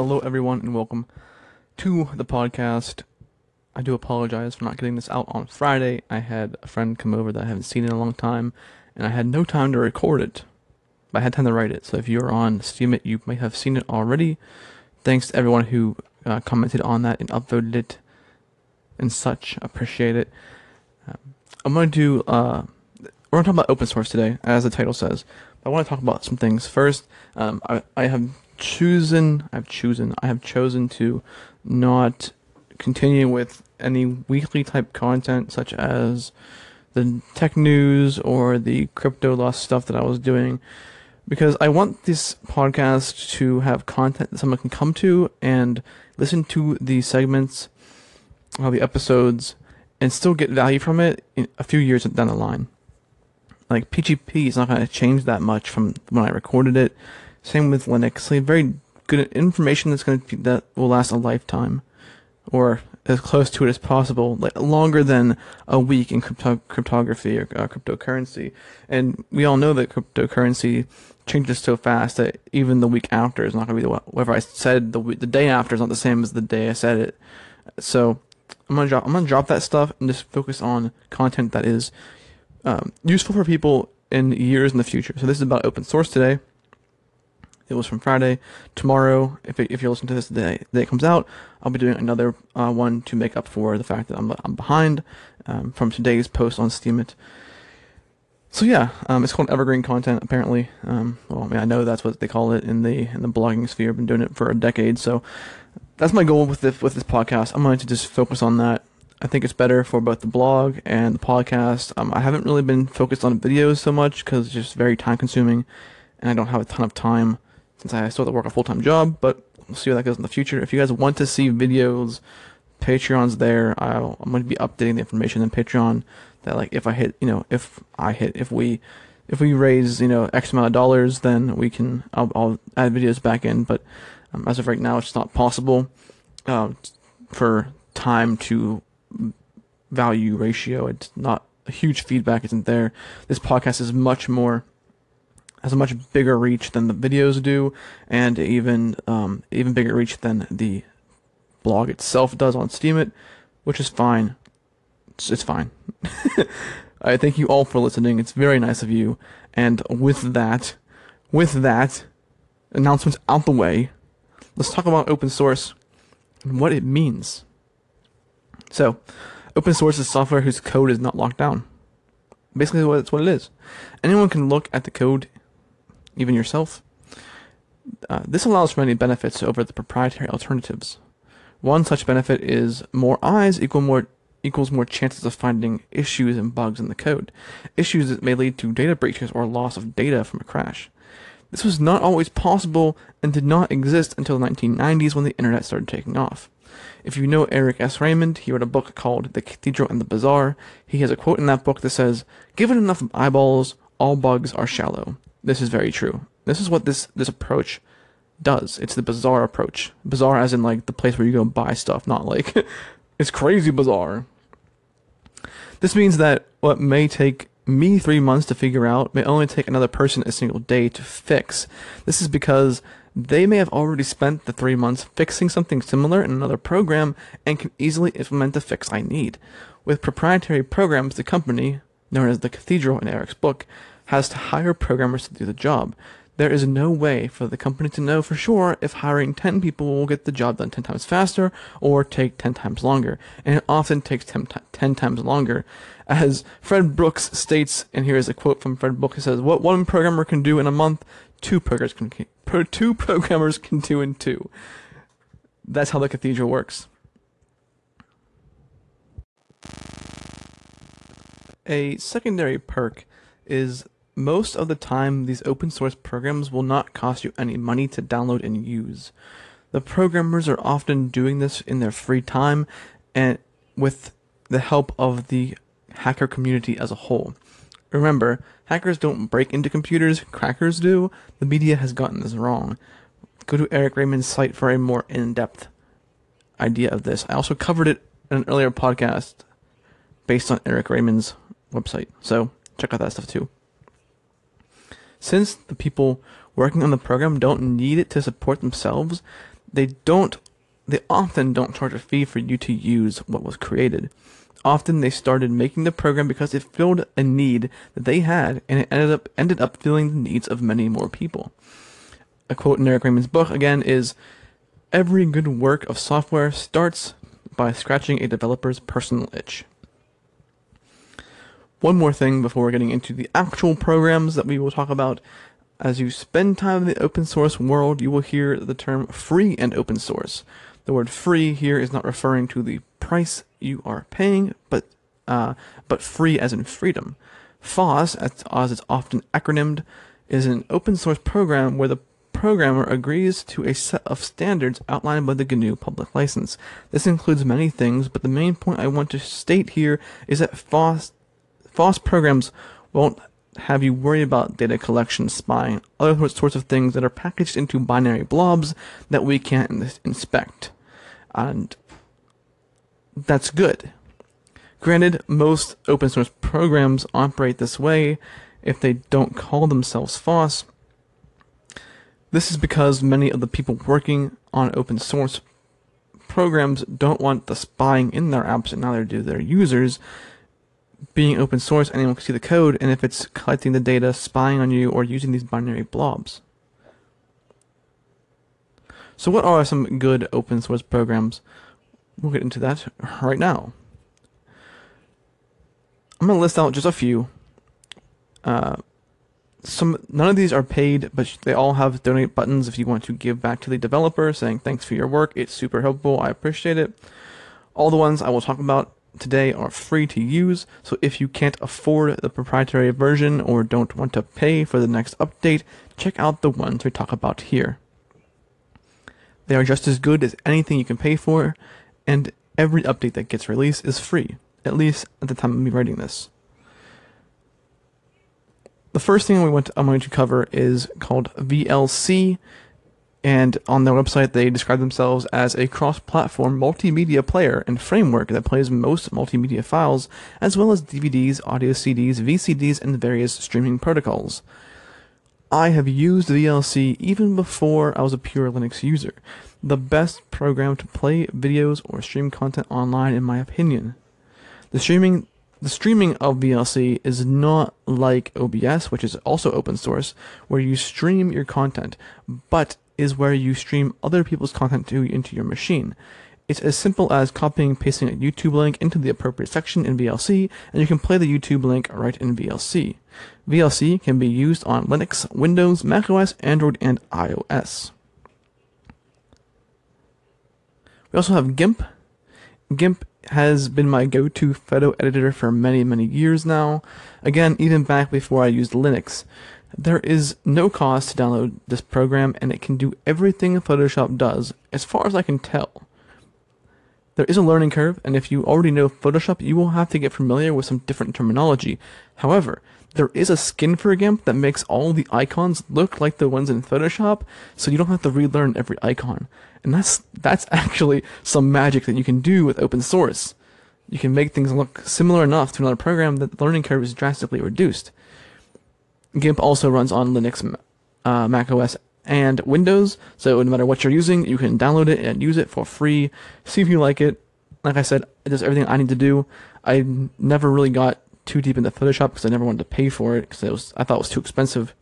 Hello, everyone, and welcome to the podcast. I do apologize for not getting this out on Friday. I had a friend come over that I haven't seen in a long time, and I had no time to record it, but I had time to write it. So if you're on Steemit, you may have seen it already. Thanks to everyone who uh, commented on that and upvoted it and such. Appreciate it. Um, I'm going to do, uh, we're going to talk about open source today, as the title says. I want to talk about some things. First, um, I, I have chosen, I've chosen, I have chosen to not continue with any weekly type content such as the tech news or the crypto loss stuff that I was doing because I want this podcast to have content that someone can come to and listen to the segments, or the episodes, and still get value from it in a few years down the line. Like PGP is not going to change that much from when I recorded it. Same with Linux. Like very good information that's going to that will last a lifetime, or as close to it as possible, like longer than a week in crypto- cryptography or uh, cryptocurrency. And we all know that cryptocurrency changes so fast that even the week after is not going to be the whatever I said the the day after is not the same as the day I said it. So I'm gonna drop I'm gonna drop that stuff and just focus on content that is um, useful for people in years in the future. So this is about open source today. It was from Friday. Tomorrow, if, it, if you're listening to this the day, the day it comes out, I'll be doing another uh, one to make up for the fact that I'm, I'm behind um, from today's post on Steemit. So yeah, um, it's called evergreen content apparently. Um, well, I mean, I know that's what they call it in the in the blogging sphere. I've been doing it for a decade, so that's my goal with this with this podcast. I'm going to just focus on that I think it's better for both the blog and the podcast. Um, I haven't really been focused on videos so much because it's just very time consuming, and I don't have a ton of time since I still have to work a full time job. But we'll see how that goes in the future. If you guys want to see videos, Patreon's there. I'll I'm going to be updating the information in Patreon that like if I hit, you know, if I hit, if we, if we raise, you know, X amount of dollars, then we can, I'll, I'll add videos back in. But um, as of right now, it's not possible uh, for time to value ratio. It's not a huge feedback isn't there. This podcast is much more has a much bigger reach than the videos do, and even um, even bigger reach than the blog itself does on Steemit, which is fine. It's, it's fine. I thank you all for listening. It's very nice of you. And with that, with that, announcements out the way, let's talk about open source and what it means. So, open source is software whose code is not locked down. Basically, that's what it is. Anyone can look at the code, even yourself. Uh, this allows for many benefits over the proprietary alternatives. One such benefit is more eyes equal more equals more chances of finding issues and bugs in the code, issues that may lead to data breaches or loss of data from a crash. This was not always possible and did not exist until the 1990s when the internet started taking off. If you know Eric S. Raymond, he wrote a book called The Cathedral and the Bazaar. He has a quote in that book that says, Given enough eyeballs, all bugs are shallow. This is very true. This is what this, this approach does. It's the bazaar approach. Bazaar as in like the place where you go buy stuff, not like it's crazy bizarre. This means that what may take me three months to figure out may only take another person a single day to fix. This is because they may have already spent the three months fixing something similar in another program and can easily implement the fix I need. With proprietary programs, the company, known as the Cathedral in Eric's book, has to hire programmers to do the job. There is no way for the company to know for sure if hiring 10 people will get the job done 10 times faster or take 10 times longer. And it often takes 10, 10 times longer. As Fred Brooks states, and here is a quote from Fred Brooks, it says, What one programmer can do in a month, two programmers can, two programmers can do in two. That's how the cathedral works. A secondary perk is most of the time, these open source programs will not cost you any money to download and use. The programmers are often doing this in their free time and with the help of the hacker community as a whole. Remember, hackers don't break into computers, crackers do. The media has gotten this wrong. Go to Eric Raymond's site for a more in depth idea of this. I also covered it in an earlier podcast based on Eric Raymond's website, so check out that stuff too. Since the people working on the program don't need it to support themselves, they don't they often don't charge a fee for you to use what was created. Often they started making the program because it filled a need that they had and it ended up ended up filling the needs of many more people. A quote in Eric Raymond's book again is every good work of software starts by scratching a developer's personal itch. One more thing before getting into the actual programs that we will talk about. As you spend time in the open source world, you will hear the term free and open source. The word free here is not referring to the price you are paying, but uh, but free as in freedom. FOSS, as, as it's often acronymed, is an open source program where the programmer agrees to a set of standards outlined by the GNU public license. This includes many things, but the main point I want to state here is that FOSS FOSS programs won't have you worry about data collection, spying, other sorts of things that are packaged into binary blobs that we can't inspect. And that's good. Granted, most open source programs operate this way if they don't call themselves FOSS. This is because many of the people working on open source programs don't want the spying in their apps and neither do their users being open source, anyone can see the code, and if it's collecting the data, spying on you, or using these binary blobs. So what are some good open source programs? We'll get into that right now. I'm going to list out just a few. Uh, some none of these are paid, but they all have donate buttons if you want to give back to the developer, saying thanks for your work. It's super helpful. I appreciate it. All the ones I will talk about today are free to use, so if you can't afford the proprietary version or don't want to pay for the next update, check out the ones we talk about here. They are just as good as anything you can pay for, and every update that gets released is free, at least at the time of me writing this. The first thing we want I'm going to cover is called VLC, and on their website, they describe themselves as a cross platform multimedia player and framework that plays most multimedia files, as well as DVDs, audio CDs, VCDs, and various streaming protocols. I have used VLC even before I was a pure Linux user. The best program to play videos or stream content online, in my opinion. The streaming the streaming of VLC is not like OBS, which is also open source, where you stream your content, but is where you stream other people's content to into your machine. It's as simple as copying and pasting a YouTube link into the appropriate section in VLC, and you can play the YouTube link right in VLC. VLC can be used on Linux, Windows, macOS, Android, and iOS. We also have GIMP. GIMP has been my go-to photo editor for many, many years now. Again, even back before I used Linux. There is no cost to download this program and it can do everything Photoshop does, as far as I can tell. There is a learning curve, and if you already know Photoshop, you will have to get familiar with some different terminology. However, there is a skin for GIMP that makes all the icons look like the ones in Photoshop, so you don't have to relearn every icon. And that's that's actually some magic that you can do with open source. You can make things look similar enough to another program that the learning curve is drastically reduced. GIMP also runs on Linux, uh, Mac OS, and Windows, so no matter what you're using, you can download it and use it for free. See if you like it. Like I said, it does everything I need to do. I never really got too deep into Photoshop because I never wanted to pay for it because it was I thought it was too expensive.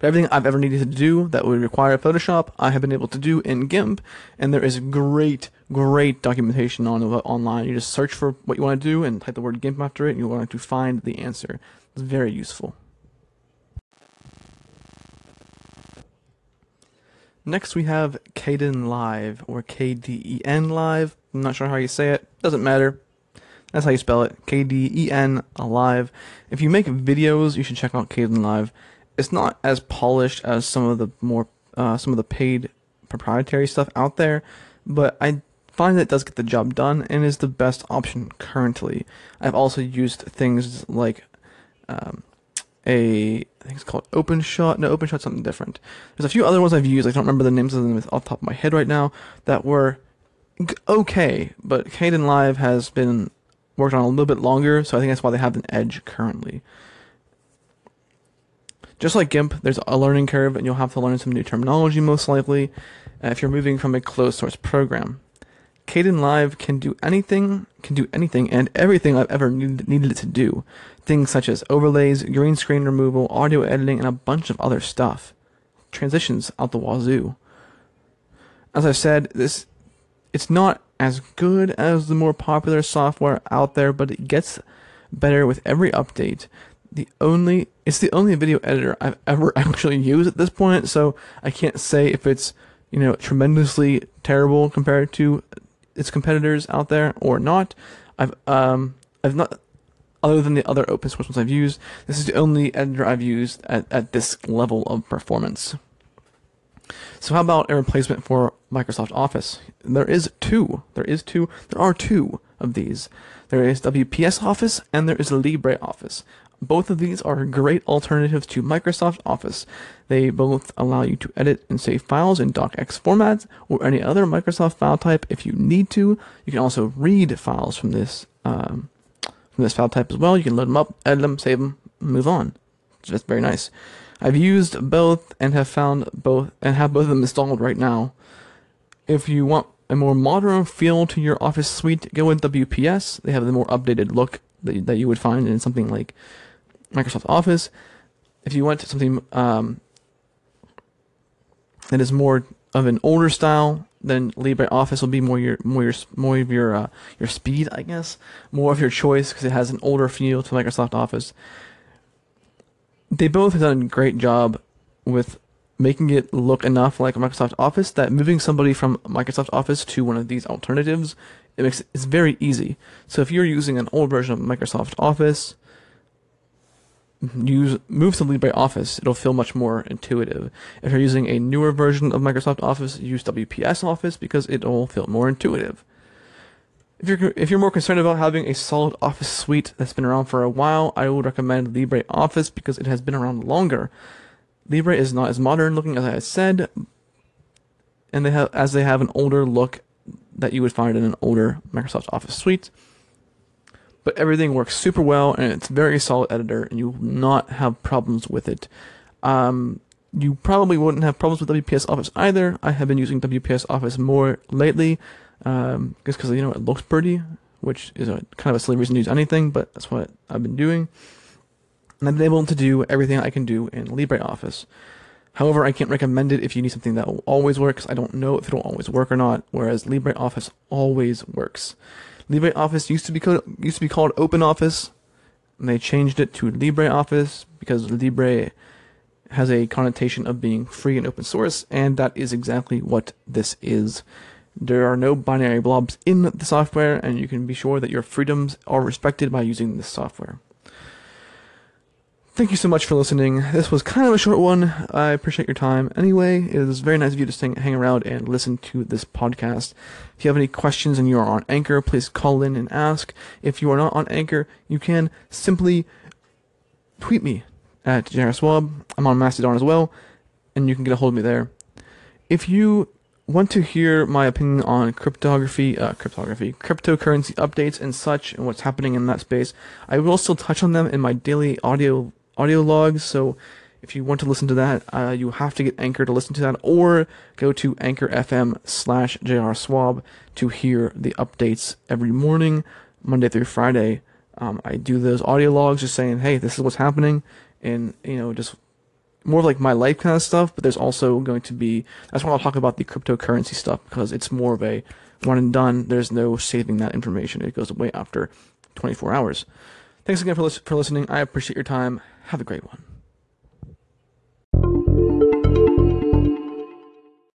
But everything I've ever needed to do that would require Photoshop, I have been able to do in GIMP, and there is great, great documentation on online. You just search for what you want to do and type the word GIMP after it, and you're going to find the answer. It's very useful. Next we have Kdenlive, or K-D-E-N Live. I'm not sure how you say it. Doesn't matter. That's how you spell it. K-D-E-N Live. If you make videos, you should check out Kdenlive. It's not as polished as some of the more, uh, some of the paid proprietary stuff out there, but I find that it does get the job done and is the best option currently. I've also used things like um, a I think it's called OpenShot. No, OpenShot's something different. There's a few other ones I've used. I don't remember the names of them off the top of my head right now. That were okay, but Kdenlive has been worked on a little bit longer, so I think that's why they have an edge currently. just like GIMP, there's a learning curve, and you'll have to learn some new terminology most likely uh, if you're moving from a closed source program. Kdenlive can do anything, can do anything and everything I've ever need, needed it to do. Things such as overlays, green screen removal, audio editing, and a bunch of other stuff. Transitions out the wazoo. As I said, this it's not as good as the more popular software out there, but it gets better with every update. The only it's the only video editor I've ever actually used at this point, so I can't say if it's you know tremendously terrible compared to its competitors out there or not. I've um I've not other than the other open source ones I've used, this is the only editor I've used at, at this level of performance. So how about a replacement for Microsoft Office? There is two. There is two. There are two of these. There is WPS Office and there is LibreOffice. Both of these are great alternatives to Microsoft Office. They both allow you to edit and save files in docx formats or any other Microsoft file type if you need to. You can also read files from this um, from this file type as well. You can load them up, edit them, save them, move on. It's just very nice. I've used both and have found both and have both of them installed right now. If you want a more modern feel to your Office suite, go with WPS. They have the more updated look that, that you would find in something like Microsoft Office. If you want something um, that is more of an older style, then LibreOffice will be more your more your more of your uh, your speed, I guess, more of your choice because it has an older feel to Microsoft Office. They both have done a great job with making it look enough like Microsoft Office that moving somebody from Microsoft Office to one of these alternatives it makes it's very easy. So if you're using an old version of Microsoft Office, use move to LibreOffice, it'll feel much more intuitive. If you're using a newer version of Microsoft Office, use WPS Office because it'll feel more intuitive. If you're if you're more concerned about having a solid Office suite that's been around for a while, I would recommend LibreOffice because it has been around longer. Libre is not as modern looking as I said, and they have as they have an older look that you would find in an older Microsoft Office suite but everything works super well and it's very solid editor and you will not have problems with it. Um, you probably wouldn't have problems with WPS Office either. I have been using WPS Office more lately, um, just because you know it looks pretty, which is a kind of a silly reason to use anything, but that's what I've been doing. And I've been able to do everything I can do in LibreOffice. However, I can't recommend it if you need something that will always work, I don't know if it'll always work or not, whereas LibreOffice always works. LibreOffice used to be called, used to be called OpenOffice, and they changed it to LibreOffice because Libre has a connotation of being free and open source, and that is exactly what this is. There are no binary blobs in the software, and you can be sure that your freedoms are respected by using this software. Thank you so much for listening. This was kind of a short one. I appreciate your time. Anyway, it was very nice of you to stay, hang around and listen to this podcast. If you have any questions and you are on Anchor, please call in and ask. If you are not on Anchor, you can simply tweet me at JRSwab. I'm on Mastodon as well, and you can get a hold of me there. If you want to hear my opinion on cryptography, uh, cryptography, cryptocurrency updates and such, and what's happening in that space, I will still touch on them in my daily audio audio logs. So if you want to listen to that, uh, you have to get Anchor to listen to that, or go to Anchor FM slash JRSwab to hear the updates every morning, Monday through Friday. Um, I do those audio logs just saying, hey, this is what's happening, and, you know, just more of like my life kind of stuff, but there's also going to be, that's why I'll talk about the cryptocurrency stuff, because it's more of a one and done. There's no saving that information. It goes away after 24 hours. Thanks again for, for listening. I appreciate your time. Have a great one.